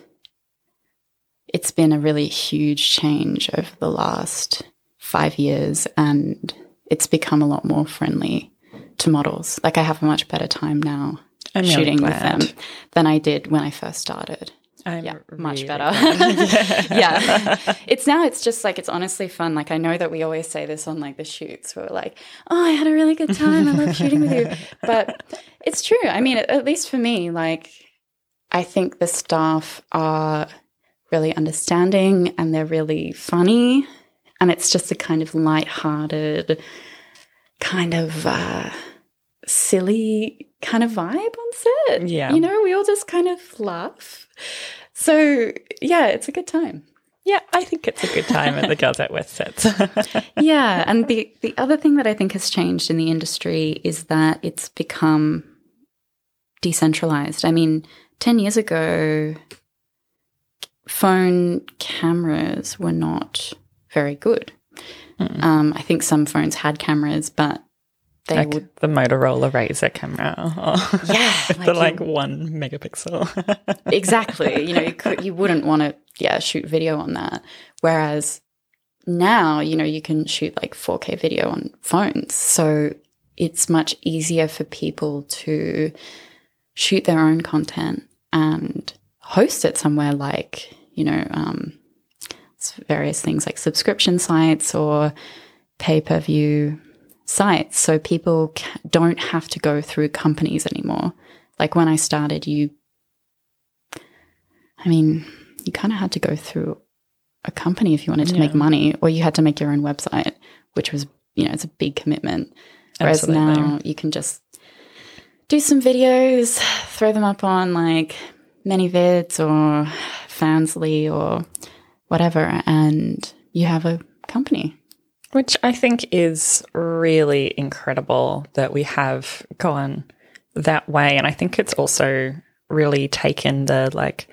it's been a really huge change over the last five years and it's become a lot more friendly to models. Like I have a much better time now I'm shooting glad. with them than I did when I first started. I'm Yeah, much better. [laughs] [laughs] yeah. It's now, it's just like, it's honestly fun. Like, I know that we always say this on like the shoots where we're like, oh, I had a really good time. I love shooting with you. [laughs] But it's true. I mean, at, at least for me, like, I think the staff are really understanding and they're really funny. And it's just a kind of light-hearted, kind of uh, silly kind of vibe on set. Yeah. You know, we all just kind of laugh. So, yeah, it's a good time. Yeah, I think it's a good time at the Girls Out West sets. [laughs] yeah, and the the other thing that I think has changed in the industry is that it's become decentralized. I mean, 10 years ago phone cameras were not very good. Um, I think some phones had cameras, but they like would the Motorola Razr camera. [laughs] Yeah, [laughs] like the you- like one megapixel. [laughs] exactly. You know, you could you wouldn't want to yeah shoot video on that. Whereas now, you know, you can shoot like 4K video on phones, so it's much easier for people to shoot their own content and host it somewhere like you know um, various things like subscription sites or pay per view sites, so people don't have to go through companies anymore. Like when I started, you I mean, you kind of had to go through a company if you wanted to make money, or you had to make your own website, which was, you know, it's a big commitment. Whereas Absolutely. now you can just do some videos, throw them up on like ManyVids or Fansly or whatever, and you have a company. Which I think is really incredible that we have gone that way. And I think it's also really taken the like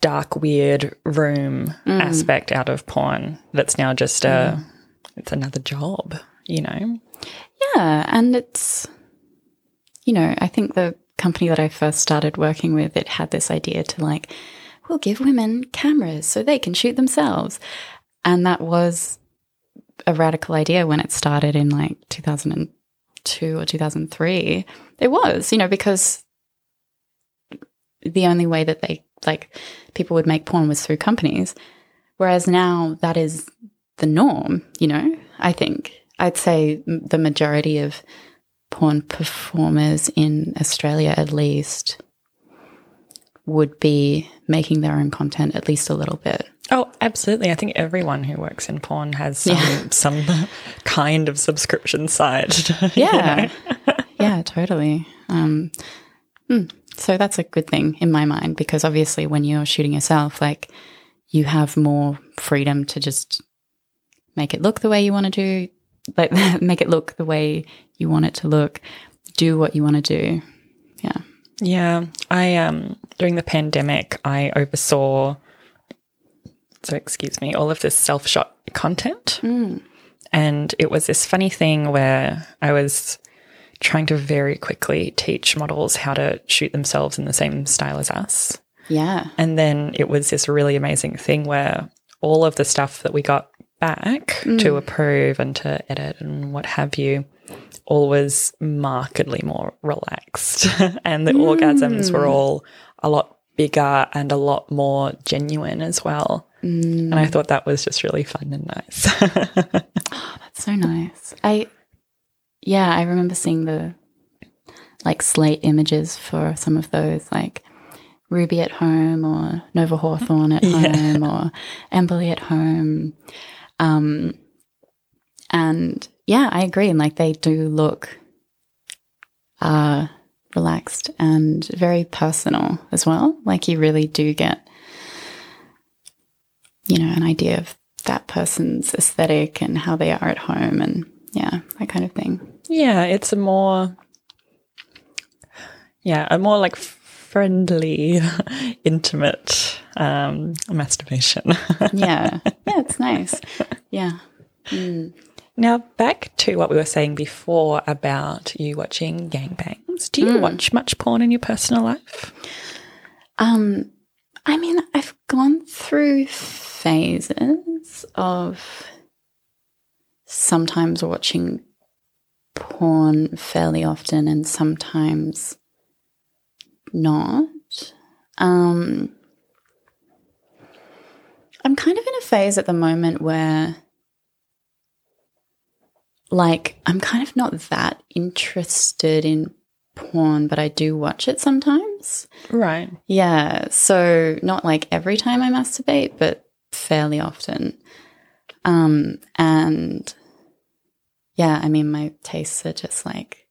dark, weird room mm. aspect out of porn. That's now just a, mm. it's another job, you know? Yeah, and it's you know, I think the company that I first started working with, it had this idea to like, we'll give women cameras so they can shoot themselves. And that was a radical idea when it started in like 2002 or 2003. It was, you know, because the only way that they like people would make porn was through companies. Whereas now that is the norm, you know, I think. I'd say the majority of porn performers in Australia, at least, would be making their own content at least a little bit. Oh, absolutely. I think everyone who works in porn has some, Yeah. [laughs] some kind of subscription site. [laughs] Yeah. [laughs] yeah, totally. Um, hmm. so that's a good thing in my mind because obviously when you're shooting yourself, like you have more freedom to just make it look the way you want to do, like make it look the way you want it to look, do what you want to do. Yeah. Yeah, I um during the pandemic, I oversaw so excuse me, all of this self-shot content. Hmm. And it was this funny thing where I was trying to very quickly teach models how to shoot themselves in the same style as us. Yeah. And then it was this really amazing thing where all of the stuff that we got back to hmm. approve and to edit and what have you, all was markedly more relaxed. [laughs] and the orgasms were hmm. all a lot bigger and a lot more genuine as well. And I thought that was just really fun and nice. [laughs] oh, That's so nice. I, yeah, I remember seeing the like slate images for some of those, like Ruby at home or Nova Hawthorne at [laughs] home or Emberly at home. Um, and yeah, I agree. And like they do look uh, relaxed and very personal as well. Like you really do get, you know, an idea of that person's aesthetic and how they are at home and yeah, that kind of thing. yeah, it's a more, yeah, a more like friendly, [laughs] intimate um, masturbation. [laughs] Yeah. Yeah, it's nice. Yeah. Now, back to what we were saying before about you watching gangbangs. Do you watch much porn in your personal life? Um, I mean, I've gone through phases of sometimes watching porn fairly often and sometimes not. Um, I'm kind of in a phase at the moment where, like, I'm kind of not that interested in porn, but I do watch it sometimes. Right. Yeah. So not like every time I masturbate, but fairly often. Um, and yeah, I mean, my tastes are just like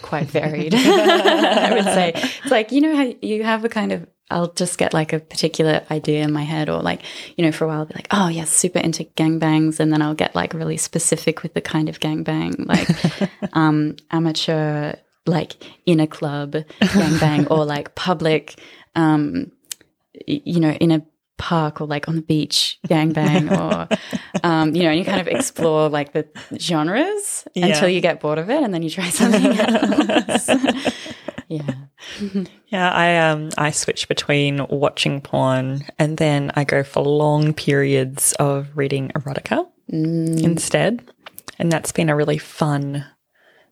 quite varied. [laughs] I would say it's like, you know, how you have a kind of, I'll just get like a particular idea in my head, or like, you know, for a while, I'll be like, oh, yes, super into gangbangs. And then I'll get like really specific with the kind of gangbang, like [laughs] um, amateur, like in a club gangbang, or like public, um, you know, in a park or like on the beach gangbang or um, you know and you kind of explore like the genres Yeah. until you get bored of it and then you try something [laughs] else [laughs] yeah [laughs] Yeah, I um I switch between watching porn and then I go for long periods of reading erotica instead. And that's been a really fun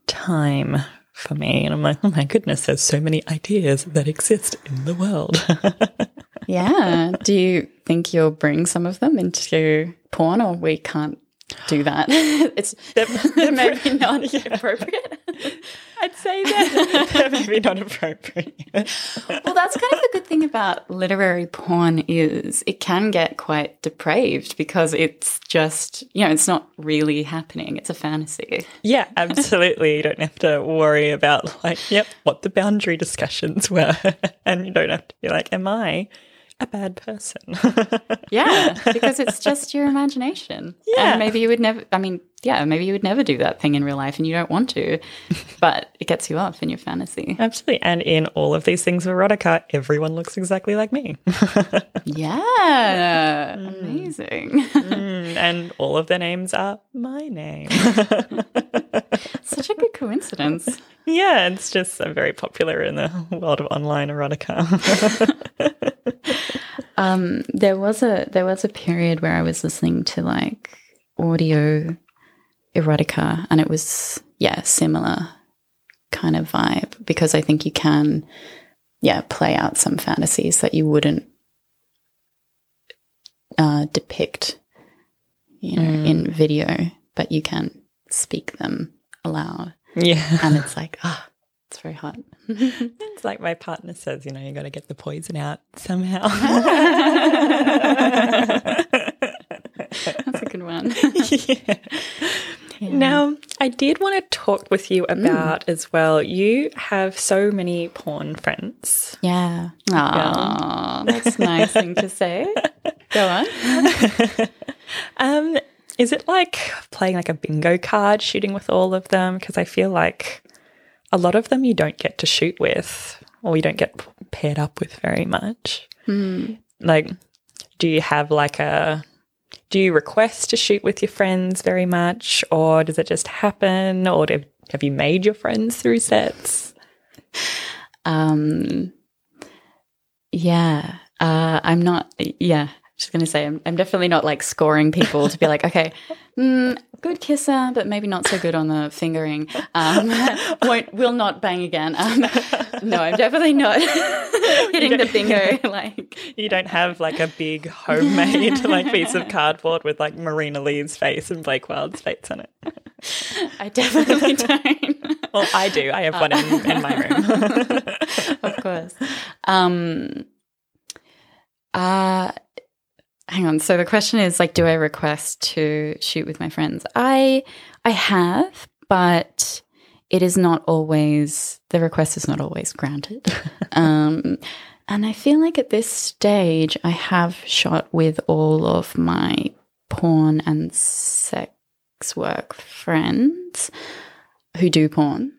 time for me. And I'm like, oh my goodness, there's so many ideas that exist in the world. [laughs] yeah do you think you'll bring some of them into porn or we can't do that [laughs] it's [laughs] [laughs] maybe not appropriate I'd say that maybe not appropriate. well that's kind of the good thing about literary porn is it can get quite depraved because it's just you know it's not really happening it's a fantasy Yeah, absolutely. You don't have to worry about like, yep, what the boundary discussions were. and you don't have to be like, am I a bad person? [laughs] yeah because it's just your imagination Yeah. and maybe you would never i mean yeah maybe you would never do that thing in real life and you don't want to but it gets you off in your fantasy absolutely. And in all of these things of erotica, everyone looks exactly like me. [laughs] yeah amazing Mm, and all of their names are my name. [laughs] such a good coincidence yeah, it's just uh, very popular in the world of online erotica. Um, there was a there was a period where I was listening to like audio erotica, and it was yeah similar kind of vibe because I think you can yeah play out some fantasies that you wouldn't uh, depict you know in video, but you can speak them aloud, yeah. and it's like ah, it's very hot. [laughs] It's like my partner says, you know, you got to get the poison out somehow. That's a good one. [laughs] yeah. Now, I did want to talk with you about as well. You have so many porn friends. Yeah. Aw, that's a nice thing to say. Go on. [laughs] Um, is it like playing like a bingo card, shooting with all of them? Because I feel like a lot of them you don't get to shoot with, or you don't get paired up with very much. Like, do you have like a do you request to shoot with your friends very much, or does it just happen, or do, have you made your friends through sets? Um, yeah. Uh, I'm not, yeah. Just gonna say, I'm, I'm definitely not like scoring people to be like, okay, mm, good kisser, but maybe not so good on the fingering. Um, [laughs] won't, will not bang again. Um, no, I'm definitely not [laughs] hitting the bingo. Like, You don't have like a big homemade [laughs] like piece of cardboard with like Marina Lee's face and Blake Wild's face on it. I definitely don't. Well, I do. I have one in, in my room. of course. Um, uh, hang on. So the question is like, do I request to shoot with my friends? I I have, but it is not always the request is not always granted. [laughs] um, and I feel like at this stage, I have shot with all of my porn and sex work friends who do porn.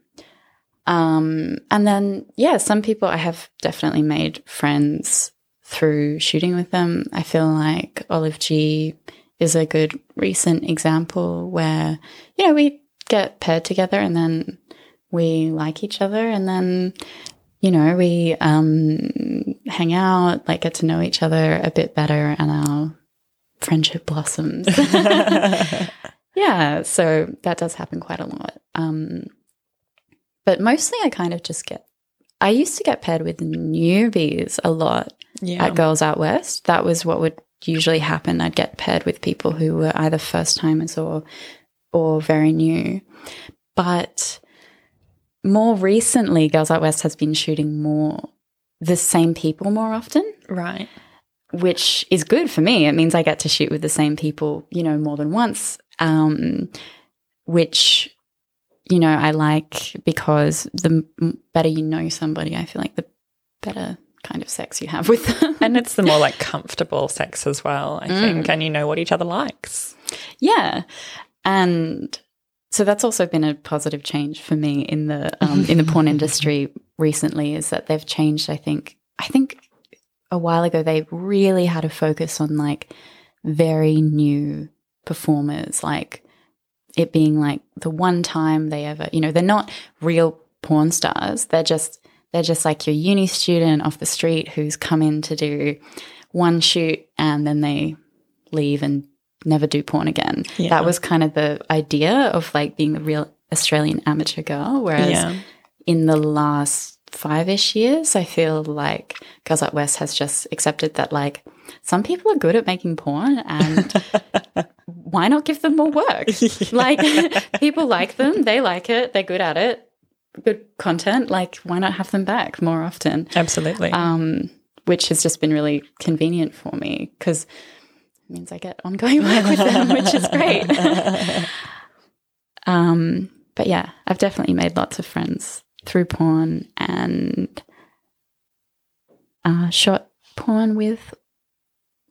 Um, and then, yeah, some people I have definitely made friends through shooting with them. I feel like Olive G is a good recent example where, you know, we get paired together and then we like each other and then, you know, we um, hang out, like get to know each other a bit better and our friendship blossoms. [laughs] yeah, so that does happen quite a lot. Um, but mostly I kind of just get, I used to get paired with newbies a lot Yeah. at Girls Out West. That was what would usually happen. I'd get paired with people who were either first timers or or very new. But more recently, Girls Out West has been shooting more the same people more often, right. which is good for me. It means I get to shoot with the same people, you know, more than once. Um, which you know I like because the better you know somebody, I feel like the better kind of sex you have with them. And it's the [laughs] more like comfortable sex as well, I think. And you know what each other likes. Yeah, and so that's also been a positive change for me in the um, in the porn [laughs] industry recently. Is that they've changed? I think. I think a while ago they really had a focus on like very new performers, like it being like the one time they ever, you know, they're not real porn stars. They're just they're just like your uni student off the street who's come in to do one shoot and then they leave and never do porn again. Yeah. That was kind of the idea of like being the real Australian amateur girl. Whereas Yeah. in the last five ish years, I feel like Girls Out West has just accepted that like some people are good at making porn and [laughs] why not give them more work? [laughs] Like [laughs] people like them, they like it, they're good at it, good content. Like why not have them back more often? Absolutely. um, which has just been really convenient for me because it means I get ongoing [laughs] work with them, which is great. [laughs] um, but yeah, I've definitely made lots of friends through porn and uh, shot porn with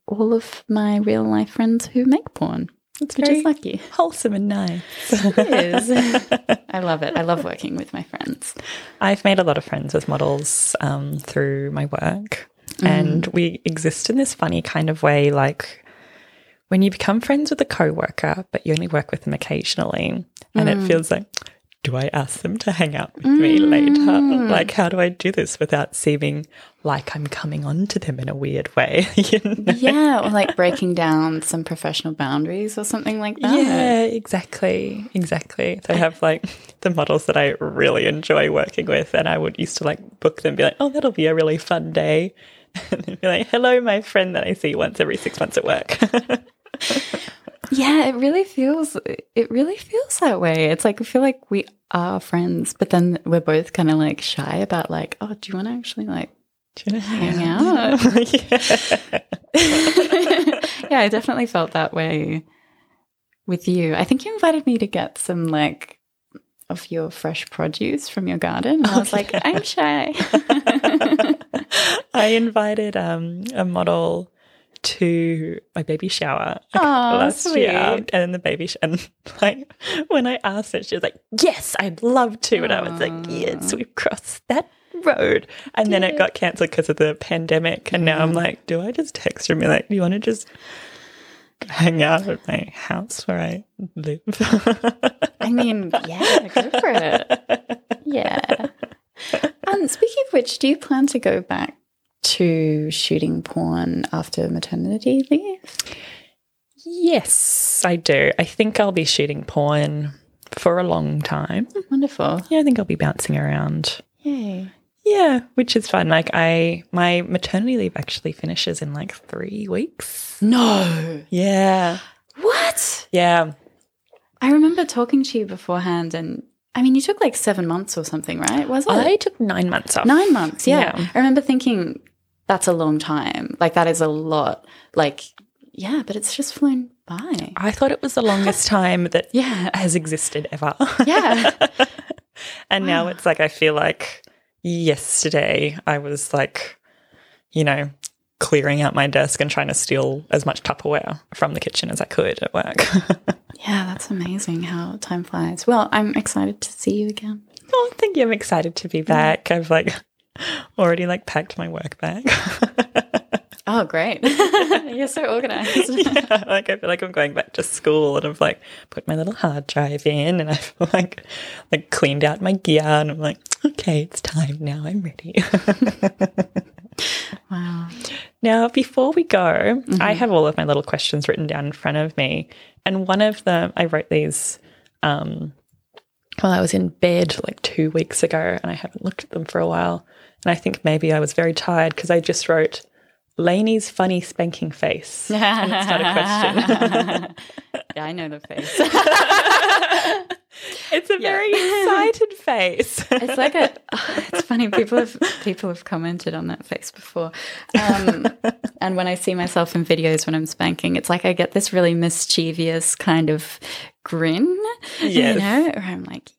all of my real life friends who make porn, it's which very is lucky. wholesome and nice. It is. [laughs] I love it. I love working with my friends. I've made a lot of friends with models um, through my work, and we exist in this funny kind of way. Like when you become friends with a coworker, but you only work with them occasionally, and it feels like, do I ask them to hang out with me later? Mm. Like, how do I do this without seeming like I'm coming on to them in a weird way? [laughs] you know? Yeah, or like breaking down some professional boundaries or something like that. Yeah, exactly. Exactly. So I have like the models that I really enjoy working with, and I would used to like book them, be like, oh, that'll be a really fun day. [laughs] And be like, hello, my friend that I see once every six months at work. [laughs] Yeah, it really feels it really feels that way. It's like I feel like we are friends, but then we're both kind of like shy about like, oh, do you want to actually like Do you know? hang [laughs] out? [laughs] yeah. [laughs] yeah, I definitely felt that way with you. I think you invited me to get some like of your fresh produce from your garden. And I was like, I'm shy. I invited um, a model to my baby shower Aw, last sweet. year, and then the baby sh- and like when I asked her, she was like, "Yes, I'd love to," and I was like, "Yes, we've crossed that road." And then it got cancelled because of the pandemic, and now I'm like, "Do I just text her and be like, do you want to just?" Hang out at my house where I live. I mean, yeah, go for it. [laughs] Yeah. Um, speaking of which, do you plan to go back to shooting porn after maternity leave? yes, I do. I think I'll be shooting porn for a long time. Oh, wonderful. Yeah, I think I'll be bouncing around. Yay. Yeah, which is fun. Like I my maternity leave actually finishes in like 3 weeks. No. Yeah. What? Yeah. I remember talking to you beforehand, and I mean, you took like seven months or something, right? Was it? I took 9 months off. Nine months, yeah. Yeah. I remember thinking that's a long time. Like, that is a lot. Like, yeah, but it's just flown by. I thought it was the longest [laughs] time that Yeah. has existed ever. Yeah. [laughs] and now it's like I feel like yesterday I was like, you know, clearing out my desk and trying to steal as much Tupperware from the kitchen as I could at work. [laughs] Yeah, that's amazing how time flies. Well, I'm excited to see you again. oh, thank you. I'm excited to be back. I've like [laughs] already like packed my work bag. [laughs] Oh, great. [laughs] You're so organized. yeah, like I feel like I'm going back to school and I've like put my little hard drive in and I've like like cleaned out my gear and I'm like, okay, it's time now. I'm ready. Wow. now, before we go, I have all of my little questions written down in front of me. And one of them, I wrote these um, while I was in bed like two weeks ago and I haven't looked at them for a while. And I think maybe I was very tired because I just wrote Laney's funny spanking face. and it's not a question. [laughs] yeah, I know the face. [laughs] it's a very excited face. [laughs] it's like a. It's funny. People have people have commented on that face before, um, and when I see myself in videos when I'm spanking, it's like I get this really mischievous kind of grin. Yes. You know, where I'm like,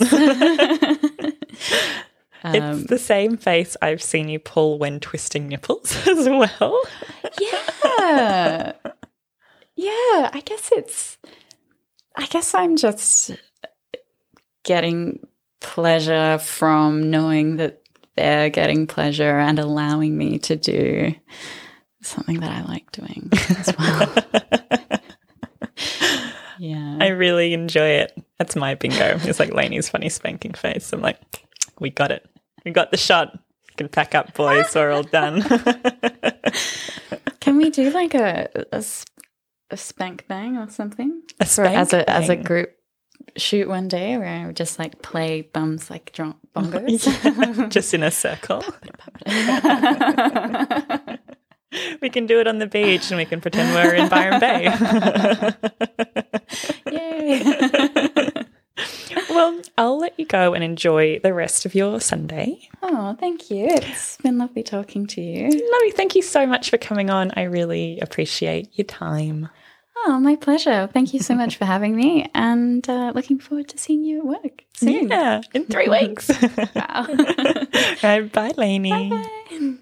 yes. [laughs] it's um, the same face I've seen you pull when twisting nipples [laughs] as well. yeah. Yeah, I guess it's I guess I'm just getting pleasure from knowing that they're getting pleasure and allowing me to do something that I like doing as well. [laughs] yeah. I really enjoy it. That's my bingo. It's like Laney's funny spanking face. I'm like, we got it. We got the shot. You can pack up, boys. We're all done. [laughs] Can we do like a a spank bang or something? A For- as a as a group shoot one day where I would just like play bums like drum [laughs] bongos. Just in a circle. [laughs] we can do it on the beach and we can pretend we're in Byron Bay. [laughs] Yay. [laughs] well, I'll let you go and enjoy the rest of your Sunday. oh, thank you. It's been lovely talking to you. Lovely. Thank you so much for coming on. I really appreciate your time. Oh, my pleasure. Thank you so much for having me and uh, looking forward to seeing you at work soon. Yeah, in three weeks. [laughs] Wow. right, bye, Laney. Bye.